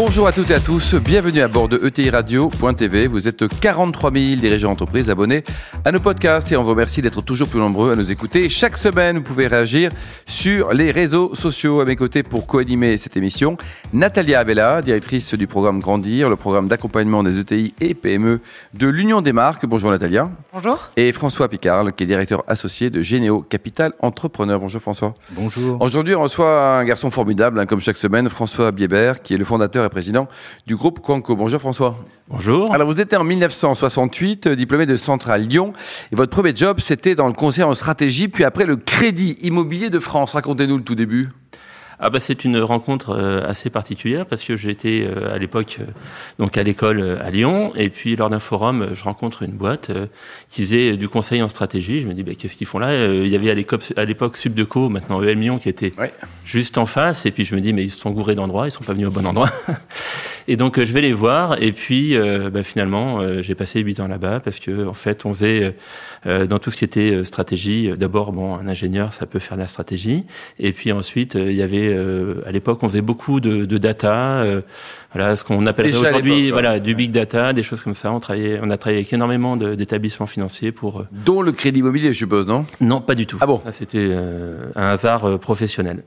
Bonjour à toutes et à tous, bienvenue à bord de ETI Radio.tv. Vous êtes 43 000 dirigeants d'entreprise abonnés à nos podcasts et on vous remercie d'être toujours plus nombreux à nous écouter. Chaque semaine, vous pouvez réagir sur les réseaux sociaux à mes côtés pour co-animer cette émission. Natalia Abella, directrice du programme Grandir, le programme d'accompagnement des ETI et PME de l'Union des marques. Bonjour Natalia. Bonjour. Et François Picard, qui est directeur associé de Généo Capital Entrepreneur. Bonjour François. Bonjour. Aujourd'hui, on reçoit un garçon formidable, hein, comme chaque semaine, François Biebert, qui est le fondateur et président du groupe Quanco. Bonjour François. Bonjour. Alors vous étiez en 1968 euh, diplômé de Centrale Lyon et votre premier job c'était dans le conseil en stratégie puis après le Crédit Immobilier de France. Racontez-nous le tout début. Ah bah c'est une rencontre euh, assez particulière parce que j'étais euh, à l'époque euh, donc à l'école à Lyon et puis lors d'un forum je rencontre une boîte qui faisait du conseil en stratégie. Je me dis bah, qu'est-ce qu'ils font là? Il y avait à l'époque Subdeco, maintenant EM Lyon qui était Ouais. juste en face et puis je me dis mais ils se sont gourés d'endroit, ils sont pas venus au bon endroit. et donc je vais les voir et puis bah, finalement j'ai passé huit ans là-bas parce que en fait on faisait dans tout ce qui était stratégie. D'abord, bon, un ingénieur, ça peut faire de la stratégie. Et puis ensuite, il y avait, à l'époque, on faisait beaucoup de, de data. voilà, ce qu'on appellerait aujourd'hui, ouais. voilà, du big data, des choses comme ça. On travaillait, on a travaillé avec énormément d'établissements financiers pour. Dont le Crédit Immobilier, je suppose, non? Non, pas du tout. Ah bon? C'était euh, un hasard euh, professionnel.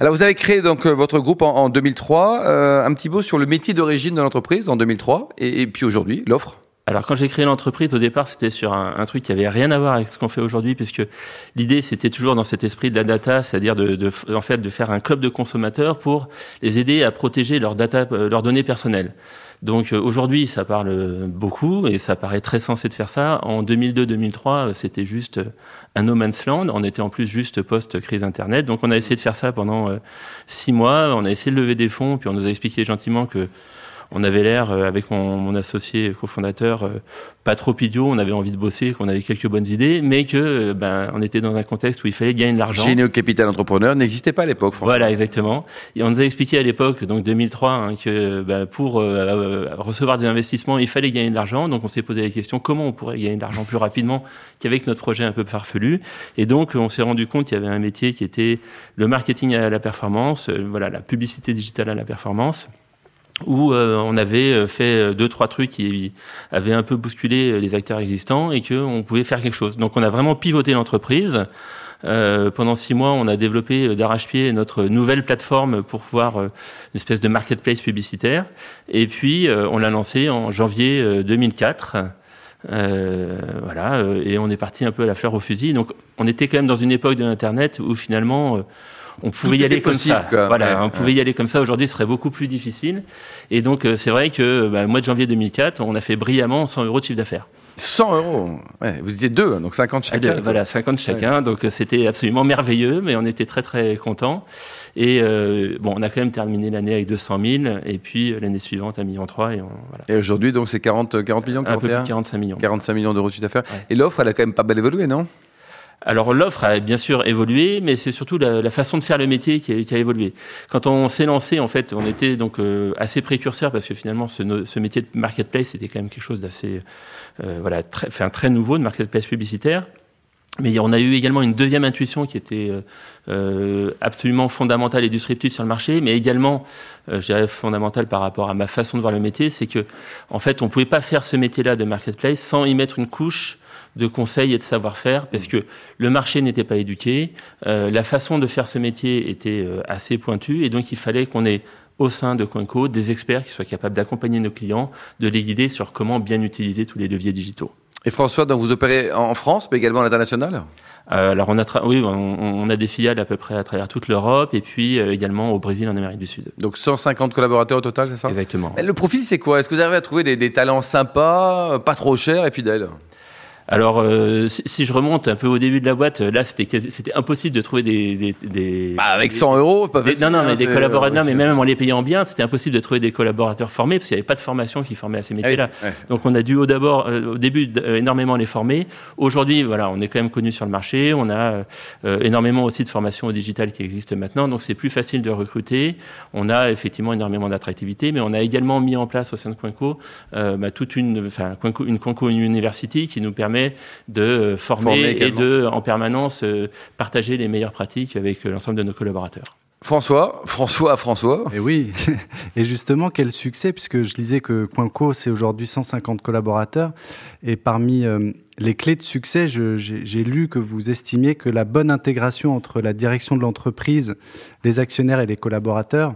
Alors vous avez créé donc euh, votre groupe en, en 2003. Euh, un petit mot sur le métier d'origine de l'entreprise en 2003 et, et puis aujourd'hui l'offre. Alors quand j'ai créé l'entreprise, au départ, c'était sur un, truc qui avait rien à voir avec ce qu'on fait aujourd'hui, puisque l'idée c'était toujours dans cet esprit de la data, c'est-à-dire de, de, en fait de faire un club de consommateurs pour les aider à protéger leurs data, euh, leurs données personnelles. Donc euh, aujourd'hui, ça parle euh, beaucoup et ça paraît très sensé de faire ça. En 2002-2003, euh, c'était juste un no man's land. On était en plus juste post-crise Internet. Donc on a essayé de faire ça pendant six mois. On a essayé de lever des fonds, puis on nous a expliqué gentiment que on avait l'air, euh, avec mon, mon associé cofondateur, euh, pas trop idiot, on avait envie de bosser, qu'on avait quelques bonnes idées, mais que euh, ben, on était dans un contexte où il fallait gagner de l'argent. Généo Capital Entrepreneur n'existait pas à l'époque, François. Voilà, exactement. Et on nous a expliqué à l'époque, donc 2003, hein, que ben, pour euh, euh, recevoir des investissements, il fallait gagner de l'argent. Donc on s'est posé la question comment on pourrait gagner de l'argent plus rapidement qu'avec notre projet un peu farfelu? Et donc on s'est rendu compte qu'il y avait un métier qui était le marketing à la performance, euh, voilà, la publicité digitale à la performance où euh, on avait euh, fait euh, deux trois trucs qui avaient un peu bousculé euh, les acteurs existants et que on pouvait faire quelque chose. Donc on a vraiment pivoté l'entreprise. Euh, pendant six mois, on a développé d'arrache-pied notre nouvelle plateforme pour pouvoir une espèce de marketplace publicitaire. Et puis on l'a lancé en janvier euh, 2004. Euh, voilà, et on est parti un peu à la fleur au fusil. Donc, on était quand même dans une époque de l'internet où finalement on pouvait y aller comme ça. quoi. Voilà, Ouais, on pouvait y aller comme ça. Aujourd'hui, ce serait beaucoup plus difficile. Et donc, euh, c'est vrai que bah, le mois de janvier 2004, on a fait brillamment 100 euros de chiffre d'affaires. 100 euros. Ouais, vous étiez deux, hein, donc 50 chacun. Voilà, 50 chacun. Donc, euh, c'était absolument merveilleux, mais on était très très contents. Et euh, bon, on a quand même terminé l'année avec 200 000, et puis l'année suivante 1,3 million. Et on, voilà, Et aujourd'hui, donc c'est 40, 40 millions, un peu plus 41 de 45 millions. 45 millions d'euros de chiffre d'affaires. Ouais. Et l'offre, elle a quand même pas mal évolué, non? Alors l'offre a bien sûr évolué, mais c'est surtout la, la façon de faire le métier qui a, qui a évolué. Quand on s'est lancé, en fait, on était donc euh, assez précurseur parce que finalement ce, ce métier de marketplace c'était quand même quelque chose d'assez euh, voilà très, enfin, très nouveau de marketplace publicitaire. Mais on a eu également une deuxième intuition qui était euh, euh, absolument fondamentale et disruptive sur le marché, mais également, euh, je dirais, fondamentale par rapport à ma façon de voir le métier, c'est que, en fait, on pouvait pas faire ce métier-là de marketplace sans y mettre une couche de conseils et de savoir-faire, parce que le marché n'était pas éduqué, euh, la façon de faire ce métier était euh, assez pointue, et donc il fallait qu'on ait au sein de Coinco des experts qui soient capables d'accompagner nos clients, de les guider sur comment bien utiliser tous les leviers digitaux. Et François, donc vous opérez en France, mais également à l'international? Euh, alors on a, oui, on, on a des filiales à peu près à travers toute l'Europe et puis euh, également au Brésil, en Amérique du Sud. Donc 150 collaborateurs au total, c'est ça? Exactement. Mais Le profil, c'est quoi? Est-ce que vous arrivez à trouver des, des talents sympas, pas trop chers et fidèles? Alors, euh, si, je remonte un peu au début de la boîte, là, c'était impossible de trouver des, des, des bah, avec 100 euros, pas facile. non, non, mais hein, des collaborateurs, mais même en les payant bien, c'était impossible de trouver des collaborateurs formés parce qu'il n'y avait pas de formation qui formait à ces métiers-là. Ah Donc, on a dû au d'abord, euh, au début, euh, énormément les former. Aujourd'hui, voilà, on est quand même connu sur le marché. On a énormément aussi de formations au digital qui existent maintenant. Donc, c'est plus facile de recruter. On a effectivement énormément d'attractivité, mais on a également mis en place au sein de Quinco bah, toute une, enfin, une University qui nous permet de former, et de, en permanence, euh, partager les meilleures pratiques avec l'ensemble de nos collaborateurs. François, François, François. Et oui, et justement, quel succès, puisque je disais que Coinco, c'est aujourd'hui 150 collaborateurs, et parmi euh, les clés de succès, j'ai lu que vous estimiez que la bonne intégration entre la direction de l'entreprise, les actionnaires et les collaborateurs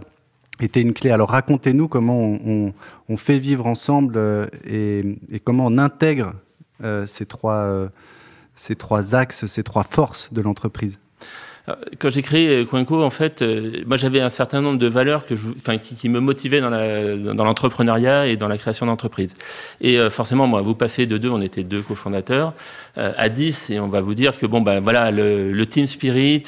était une clé. Alors racontez-nous comment on, fait vivre ensemble euh, et, et, comment on intègre euh, ces, trois, euh, ces trois axes, ces trois forces de l'entreprise quand j'ai créé Coinco, en fait, euh, moi j'avais un certain nombre de valeurs que je, enfin, qui, qui, me motivaient dans, la, dans l'entrepreneuriat et dans la création d'entreprise. Et euh, forcément, moi, vous passez de deux, on était deux cofondateurs, euh, à dix, et on va vous dire que bon, ben voilà, le, le team spirit,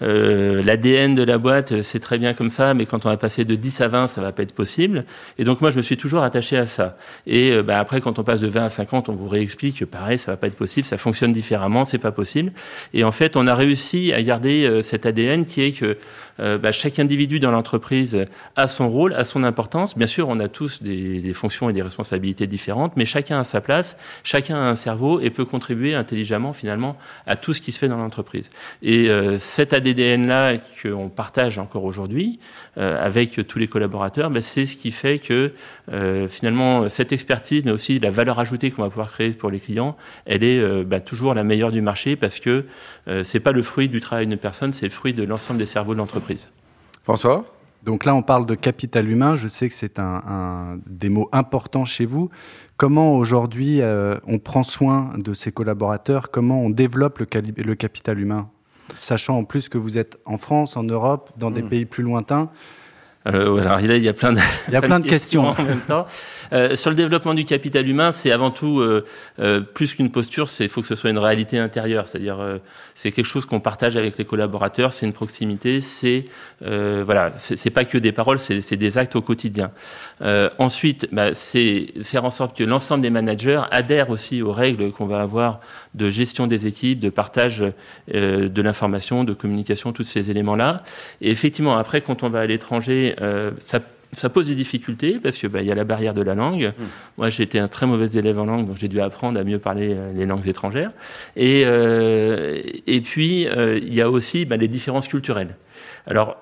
l'ADN de la boîte, c'est très bien comme ça, mais quand on va passer de 10 à 20, ça va pas être possible. Et donc moi, je me suis toujours attaché à ça. Et ben, après, quand on passe de 20 à 50, on vous réexplique que pareil, ça va pas être possible, ça fonctionne différemment, c'est pas possible. Et en fait, on a réussi à garder euh, cet ADN qui est que euh, bah, chaque individu dans l'entreprise a son rôle, a son importance. Bien sûr, on a tous des, fonctions et des responsabilités différentes, mais chacun a sa place, chacun a un cerveau et peut contribuer intelligemment finalement à tout ce qui se fait dans l'entreprise. Et euh, cet ADN-là qu'on partage encore aujourd'hui avec tous les collaborateurs, bah, c'est ce qui fait que finalement cette expertise, mais aussi la valeur ajoutée qu'on va pouvoir créer pour les clients, elle est bah, toujours la meilleure du marché parce que c'est pas le fruit du travail de personne, c'est le fruit de l'ensemble des cerveaux de l'entreprise. François donc là, on parle de capital humain. Je sais que c'est un, des mots importants chez vous. Comment aujourd'hui euh, on prend soin de ses collaborateurs? Comment on développe le, le, capital humain? Sachant en plus que vous êtes en France, en Europe, dans des hmm. pays plus lointains. Euh, alors il y a plein de, il y a plein de questions. en même temps. Euh, sur le développement du capital humain, c'est avant tout euh, euh plus qu'une posture, c'est faut que ce soit une réalité intérieure, c'est-à-dire euh, c'est quelque chose qu'on partage avec les collaborateurs, c'est une proximité, c'est euh, voilà, c'est pas que des paroles, c'est des actes au quotidien. ensuite, bah, c'est faire en sorte que l'ensemble des managers adhèrent aussi aux règles qu'on va avoir de gestion des équipes, de partage de l'information, de communication, tous ces éléments-là. Et effectivement, après, quand on va à l'étranger euh, ça, ça, pose des difficultés parce que bah, y a la barrière de la langue. Hmm. Moi, j'ai été un très mauvais élève en langue, donc j'ai dû apprendre à mieux parler euh, les langues étrangères. Et, euh, et puis, il y a aussi bah, les différences culturelles. Alors,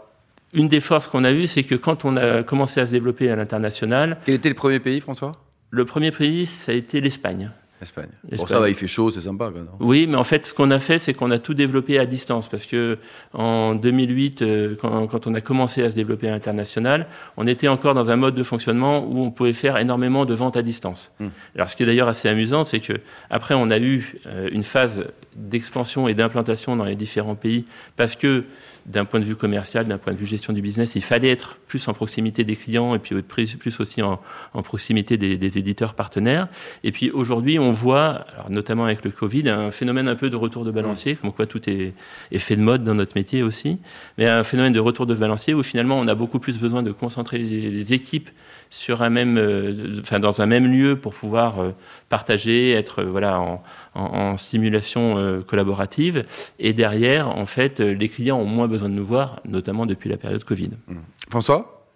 une des forces qu'on a eues, c'est que quand on a commencé à se développer à l'international. Quel était le premier pays, François? Le premier pays, ça a été l'Espagne. Espagne. Pour ça, il fait chaud, c'est sympa. Quoi, oui, mais en fait, ce qu'on a fait, c'est qu'on a tout développé à distance. Parce que en 2008, euh, quand, quand, on a commencé à se développer à l'international, on était encore dans un mode de fonctionnement où on pouvait faire énormément de ventes à distance. Hmm. Alors, ce qui est d'ailleurs assez amusant, c'est que après, on a eu euh, une phase d'expansion et d'implantation dans les différents pays parce que d'un point de vue commercial, d'un point de vue gestion du business, il fallait être plus en proximité des clients et puis plus aussi en, proximité des, éditeurs partenaires. Et puis aujourd'hui, on voit, alors notamment avec le Covid, un phénomène un peu de retour de balancier, comme quoi tout est, est, fait de mode dans notre métier aussi, mais un phénomène de retour de balancier où finalement on a beaucoup plus besoin de concentrer les équipes sur un même, euh, enfin dans un même lieu pour pouvoir euh, partager, être euh, voilà en, en, stimulation collaborative. Et derrière, en fait, les clients ont moins besoin de nous voir, notamment depuis la période Covid. Mmh. François?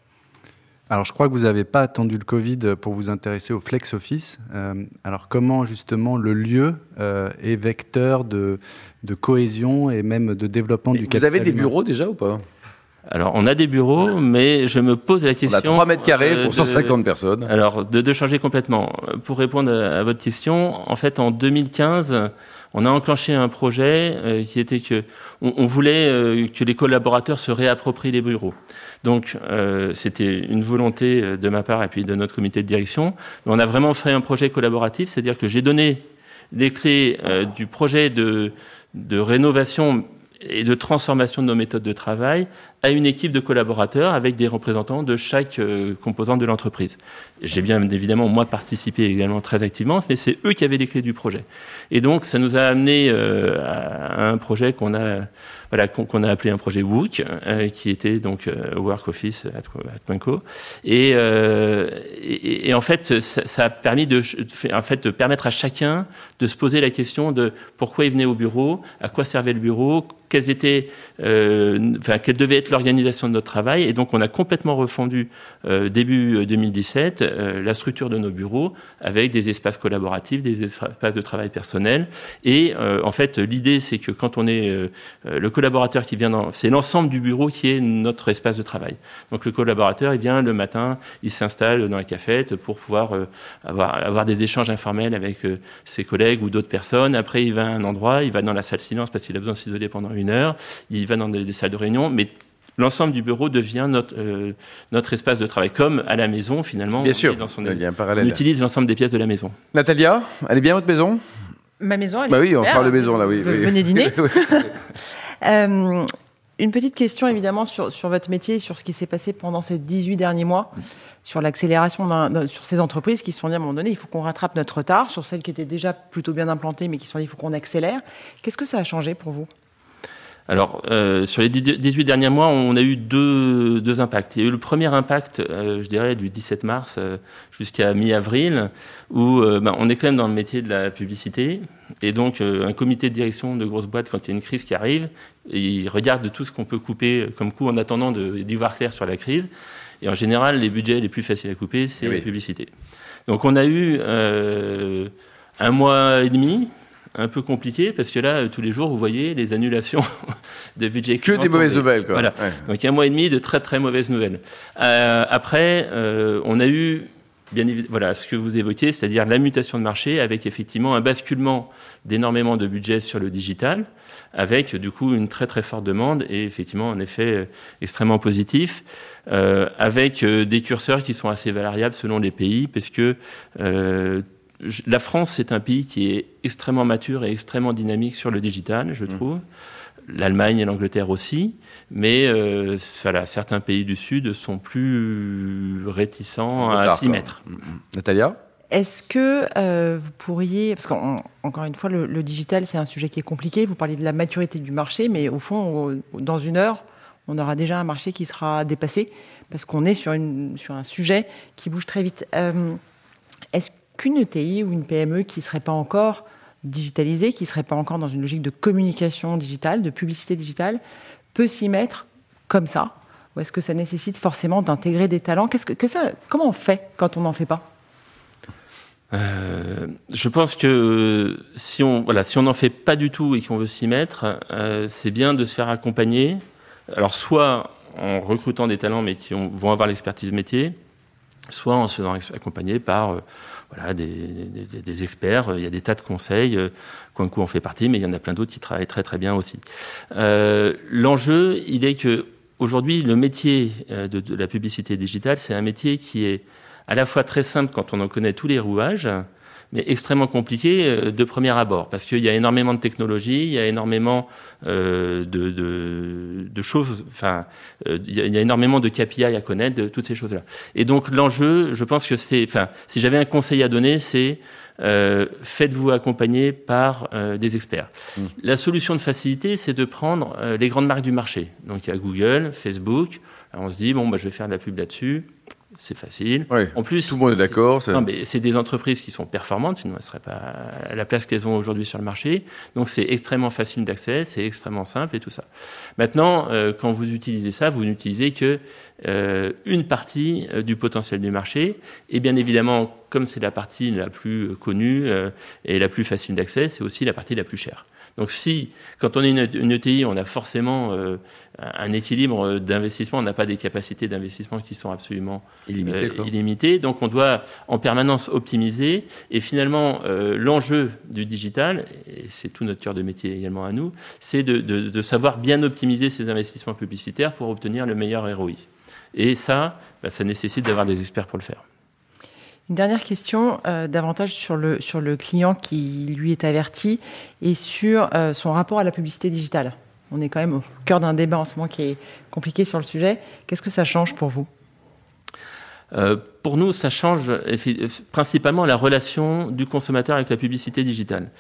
Alors, je crois que vous n'avez pas attendu le Covid pour vous intéresser au flex office. alors, comment justement le lieu est vecteur de, de, cohésion et même de développement du capital Vous avez des bureaux déjà ou pas? Alors, on a des bureaux, mais je me pose la question. On a 3 mètres carrés pour 150 personnes. Alors, de, de, changer complètement. Pour répondre à, votre question, en fait, en 2015, on a enclenché un projet euh, qui était que on, voulait euh, que les collaborateurs se réapproprient les bureaux. Donc, euh, c'était une volonté de ma part et puis de notre comité de direction. On a vraiment fait un projet collaboratif, c'est-à-dire que j'ai donné les clés du projet de rénovation et de transformation de nos méthodes de travail à une équipe de collaborateurs avec des représentants de chaque euh, composante de l'entreprise. J'ai bien évidemment, moi, participé également très activement, mais c'est eux qui avaient les clés du projet. Et donc, ça nous a amené euh, à un projet qu'on a voilà, a appelé un projet WOOC, euh, qui était donc Work Office at, at Et, en fait, ça, ça, a permis de, en fait, de permettre à chacun de se poser la question de pourquoi il venait au bureau, à quoi servait le bureau, quelles étaient, enfin, quelle devait être l'organisation de notre travail. Et donc, on a complètement refondu euh, début 2017 euh, la structure de nos bureaux avec des espaces collaboratifs, des espaces de travail personnel. Et en fait, l'idée, c'est que quand on est le collaborateur qui vient dans, c'est l'ensemble du bureau qui est notre espace de travail. Donc, le collaborateur, il vient le matin, il s'installe dans la cafette pour pouvoir avoir, avoir des échanges informels avec ses collègues ou d'autres personnes. Après, il va à un endroit, il va dans la salle silence parce qu'il a besoin de s'isoler pendant une heure, il va dans des, salles de réunion, mais l'ensemble du bureau devient notre, euh, notre espace de travail, comme à la maison finalement. Bien sûr, dans son, il y a un parallèle. On utilise l'ensemble des pièces de la maison. Natalia, elle est bien votre maison? Ma maison, elle bah est oui, on parle de maison là, oui. Venez dîner. euh, une petite question évidemment sur, sur votre métier, sur ce qui s'est passé pendant ces 18 derniers mois, sur l'accélération sur ces entreprises qui se sont dit à un moment donné, il faut qu'on rattrape notre retard, sur celles qui étaient déjà plutôt bien implantées mais qui se sont dit, il faut qu'on accélère. Qu'est-ce que ça a changé pour vous? Alors, euh, sur les 18 derniers mois, on a eu deux, deux impacts. Il y a eu le premier impact, euh, je dirais, du 17 mars euh, jusqu'à mi-avril, où euh, ben, on est quand même dans le métier de la publicité. Et donc, euh, un comité de direction de grosses boîtes, quand il y a une crise qui arrive, il regarde tout ce qu'on peut couper comme coup en attendant d'y voir clair sur la crise. Et en général, les budgets les plus faciles à couper, c'est oui. la publicité. Donc, on a eu un mois et demi un peu compliqué parce que là, tous les jours, vous voyez les annulations de budget. Que des mauvaises nouvelles, quoi. Voilà. Ouais. Donc il y a un mois et demi de très très mauvaises nouvelles. Euh, après, euh, on a eu bien évidemment, voilà, ce que vous évoquiez, c'est-à-dire la mutation de marché avec effectivement un basculement d'énormément de budget sur le digital, avec du coup une très très forte demande et effectivement un effet extrêmement positif, euh, avec des curseurs qui sont assez variables selon les pays, parce que la France, c'est un pays qui est extrêmement mature et extrêmement dynamique sur le digital, je trouve. Mmh. L'Allemagne et l'Angleterre aussi, mais euh, voilà, certains pays du Sud sont plus réticents à s'y mettre. Mmh. Natalia? Est-ce que euh, vous pourriez, parce qu'encore une fois, le, le digital, c'est un sujet qui est compliqué, vous parliez de la maturité du marché, mais au fond, au, dans une heure, on aura déjà un marché qui sera dépassé, parce qu'on est sur, une, sur un sujet qui bouge très vite. Euh, Est-ce qu'une ETI ou une PME qui ne serait pas encore digitalisée, qui ne serait pas encore dans une logique de communication digitale, de publicité digitale, peut s'y mettre comme ça? Ou est-ce que ça nécessite forcément d'intégrer des talents? Qu'est-ce que, ça, Comment on fait quand on n'en fait pas? Euh, je pense que si on voilà si on n'en fait pas du tout et qu'on veut s'y mettre, euh, c'est bien de se faire accompagner. Alors soit en recrutant des talents mais qui ont, vont avoir l'expertise métier, soit en se faisant accompagner par euh, voilà, des, experts. Il y a des tas de conseils. Coinco en fait partie, mais il y en a plein d'autres qui travaillent très très bien aussi. Euh, L'enjeu, il est que aujourd'hui, le métier de, la publicité digitale, c'est un métier qui est à la fois très simple quand on en connaît tous les rouages, mais extrêmement compliqué de premier abord, parce qu'il y a énormément de technologies, il y a énormément euh, de, de, de, choses, enfin, euh, il y a énormément de KPI à connaître, de toutes ces choses-là. Et donc l'enjeu, je pense que c'est, enfin, si j'avais un conseil à donner, c'est euh, faites-vous accompagner par euh, des experts. Mmh. La solution de facilité, c'est de prendre euh, les grandes marques du marché. Donc il y a Google, Facebook. Alors, on se dit bon, bah, je vais faire de la pub là-dessus c'est facile. En plus, tout le monde est d'accord. Non, mais c'est des entreprises qui sont performantes, sinon elles ne seraient pas à la place qu'elles ont aujourd'hui sur le marché. Donc c'est extrêmement facile d'accès, c'est extrêmement simple et tout ça. Maintenant, euh, quand vous utilisez ça, vous n'utilisez que euh, une partie euh, du potentiel du marché. Et bien évidemment, comme c'est la partie la plus connue et la plus facile d'accès, c'est aussi la partie la plus chère. Donc si, quand on est une, une ETI, on a forcément euh, un équilibre d'investissement, on n'a pas des capacités d'investissement qui sont absolument illimitées, euh, illimitées, donc on doit en permanence optimiser. Et finalement, euh, l'enjeu du digital, et c'est tout notre cœur de métier également à nous, c'est de, de, de, savoir bien optimiser ces investissements publicitaires pour obtenir le meilleur ROI. Et ça, bah, ça nécessite d'avoir des experts pour le faire. Une dernière question, euh, davantage sur le, client qui lui est averti et sur euh, son rapport à la publicité digitale. On est quand même au cœur d'un débat en ce moment qui est compliqué sur le sujet. Qu'est-ce que ça change pour vous? Euh, pour nous, ça change principalement la relation du consommateur avec la publicité digitale.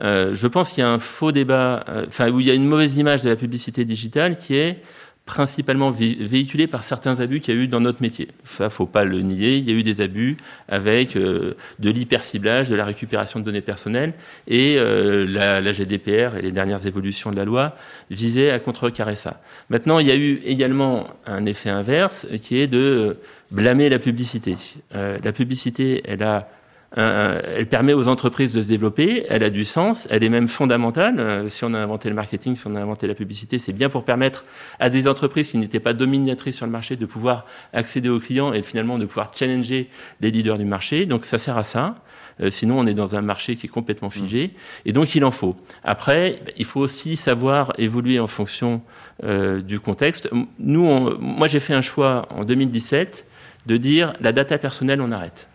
Je pense qu'il y a un faux débat, enfin où il y a une mauvaise image de la publicité digitale qui est principalement véhiculée par certains abus qu'il y a eu dans notre métier. Ça, faut pas le nier. Il y a eu des abus avec de l'hyperciblage, de la récupération de données personnelles, et la, la, GDPR et les dernières évolutions de la loi visaient à contrecarrer ça. Maintenant, il y a eu également un effet inverse qui est de blâmer la publicité. Euh, la publicité, elle a elle permet aux entreprises de se développer, elle a du sens, elle est même fondamentale. Euh, si on a inventé le marketing, si on a inventé la publicité, c'est bien pour permettre à des entreprises qui n'étaient pas dominatrices sur le marché de pouvoir accéder aux clients et finalement de pouvoir challenger les leaders du marché. Donc ça sert à ça. Euh, sinon, on est dans un marché qui est complètement figé. Et donc, il en faut. Après, il faut aussi savoir évoluer en fonction du contexte. Nous, moi, j'ai fait un choix en 2017 de dire la data personnelle, on arrête.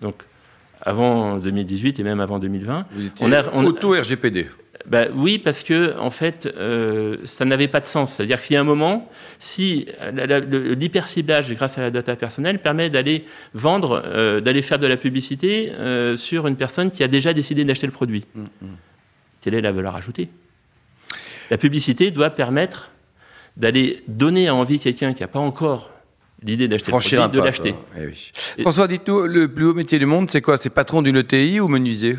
Donc, avant 2018 et même avant 2020. Vous étiez on a, auto-RGPD bah, Oui, parce que, en fait, euh, ça n'avait pas de sens. C'est-à-dire qu'il y a un moment, si l'hyperciblage grâce à la data personnelle permet d'aller vendre, euh, d'aller faire de la publicité euh, sur une personne qui a déjà décidé d'acheter le produit, mm, mm. quelle est la valeur ajoutée? La publicité doit permettre d'aller donner envie quelqu'un qui n'a pas encore l'idée d'acheter le produit, de l'acheter. Eh François, dites-nous, le plus haut métier du monde, c'est quoi? C'est patron d'une ETI ou menuisier?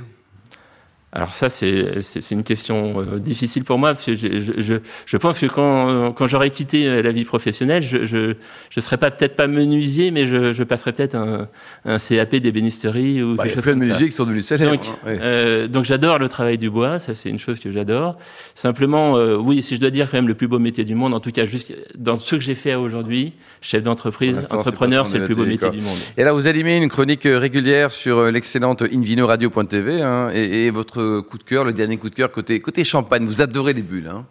Alors ça, c'est une question euh, difficile pour moi, parce que je, je, je pense que quand, quand j'aurais quitté euh, la vie professionnelle, je ne je, serais pas peut-être pas menuisier, mais je, je passerais peut-être un, un, CAP d'ébénisterie ou bah, quelque chose comme ça. De menuisiers qui sont devenus célèbres. Donc, hein, euh, donc j'adore le travail du bois, ça c'est une chose que j'adore. Simplement, euh, oui, si je dois dire quand même le plus beau métier du monde, en tout cas juste dans ce que j'ai fait aujourd'hui, chef d'entreprise, entrepreneur, c'est le plus beau métier du monde. Et là, vous animez une chronique régulière sur l'excellente invinoradio.tv hein, et, et votre coup de cœur, le dernier coup de cœur côté, côté champagne. Vous adorez les bulles, hein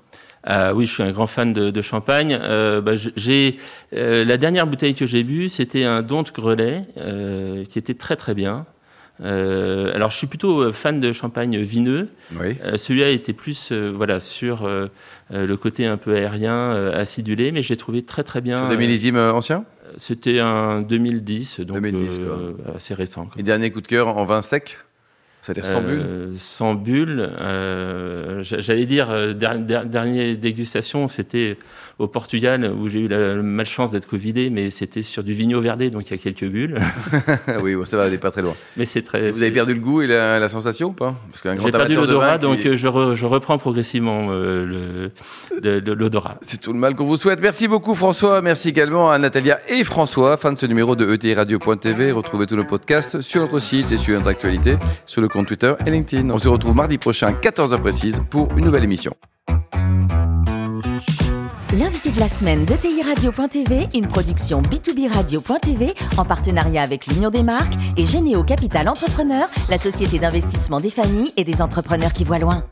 euh, oui, je suis un grand fan de, de champagne. Euh, bah, j'ai euh, la dernière bouteille que j'ai bu, c'était un Donte Grelet euh, qui était très très bien. Euh, alors, je suis plutôt fan de champagne vineux. Oui. Celui-là était plus, voilà, sur le côté un peu aérien, acidulé, mais j'ai trouvé très très bien. Sur des millésimes anciens? C'était un 2010, donc 2010, assez récent. Et dernier coup de cœur en vin sec? C'est-à-dire sans bulle euh, Sans bulle. Euh, j'allais dire, euh, dernière dégustation, c'était au Portugal où j'ai eu la malchance d'être covidé, mais c'était sur du Vigno Verdé, donc il y a quelques bulles. oui, ça va, aller pas très loin. Mais c'est très. Vous avez perdu le goût et la, sensation ou pas? J'ai perdu l'odorat, donc je, je, reprends progressivement l'odorat. c'est tout le mal qu'on vous souhaite. Merci beaucoup François, merci également à Natalia et François, fan de ce numéro de ETI Radio.tv. Retrouvez tous nos podcasts sur notre site et sur notre actualité, sur le Twitter et LinkedIn. On se retrouve mardi prochain, 14h précise, pour une nouvelle émission. L'invité de la semaine de TI Radio.tv, une production B2B Radio.tv en partenariat avec l'Union des marques et Généo Capital Entrepreneur, la société d'investissement des familles et des entrepreneurs qui voient loin.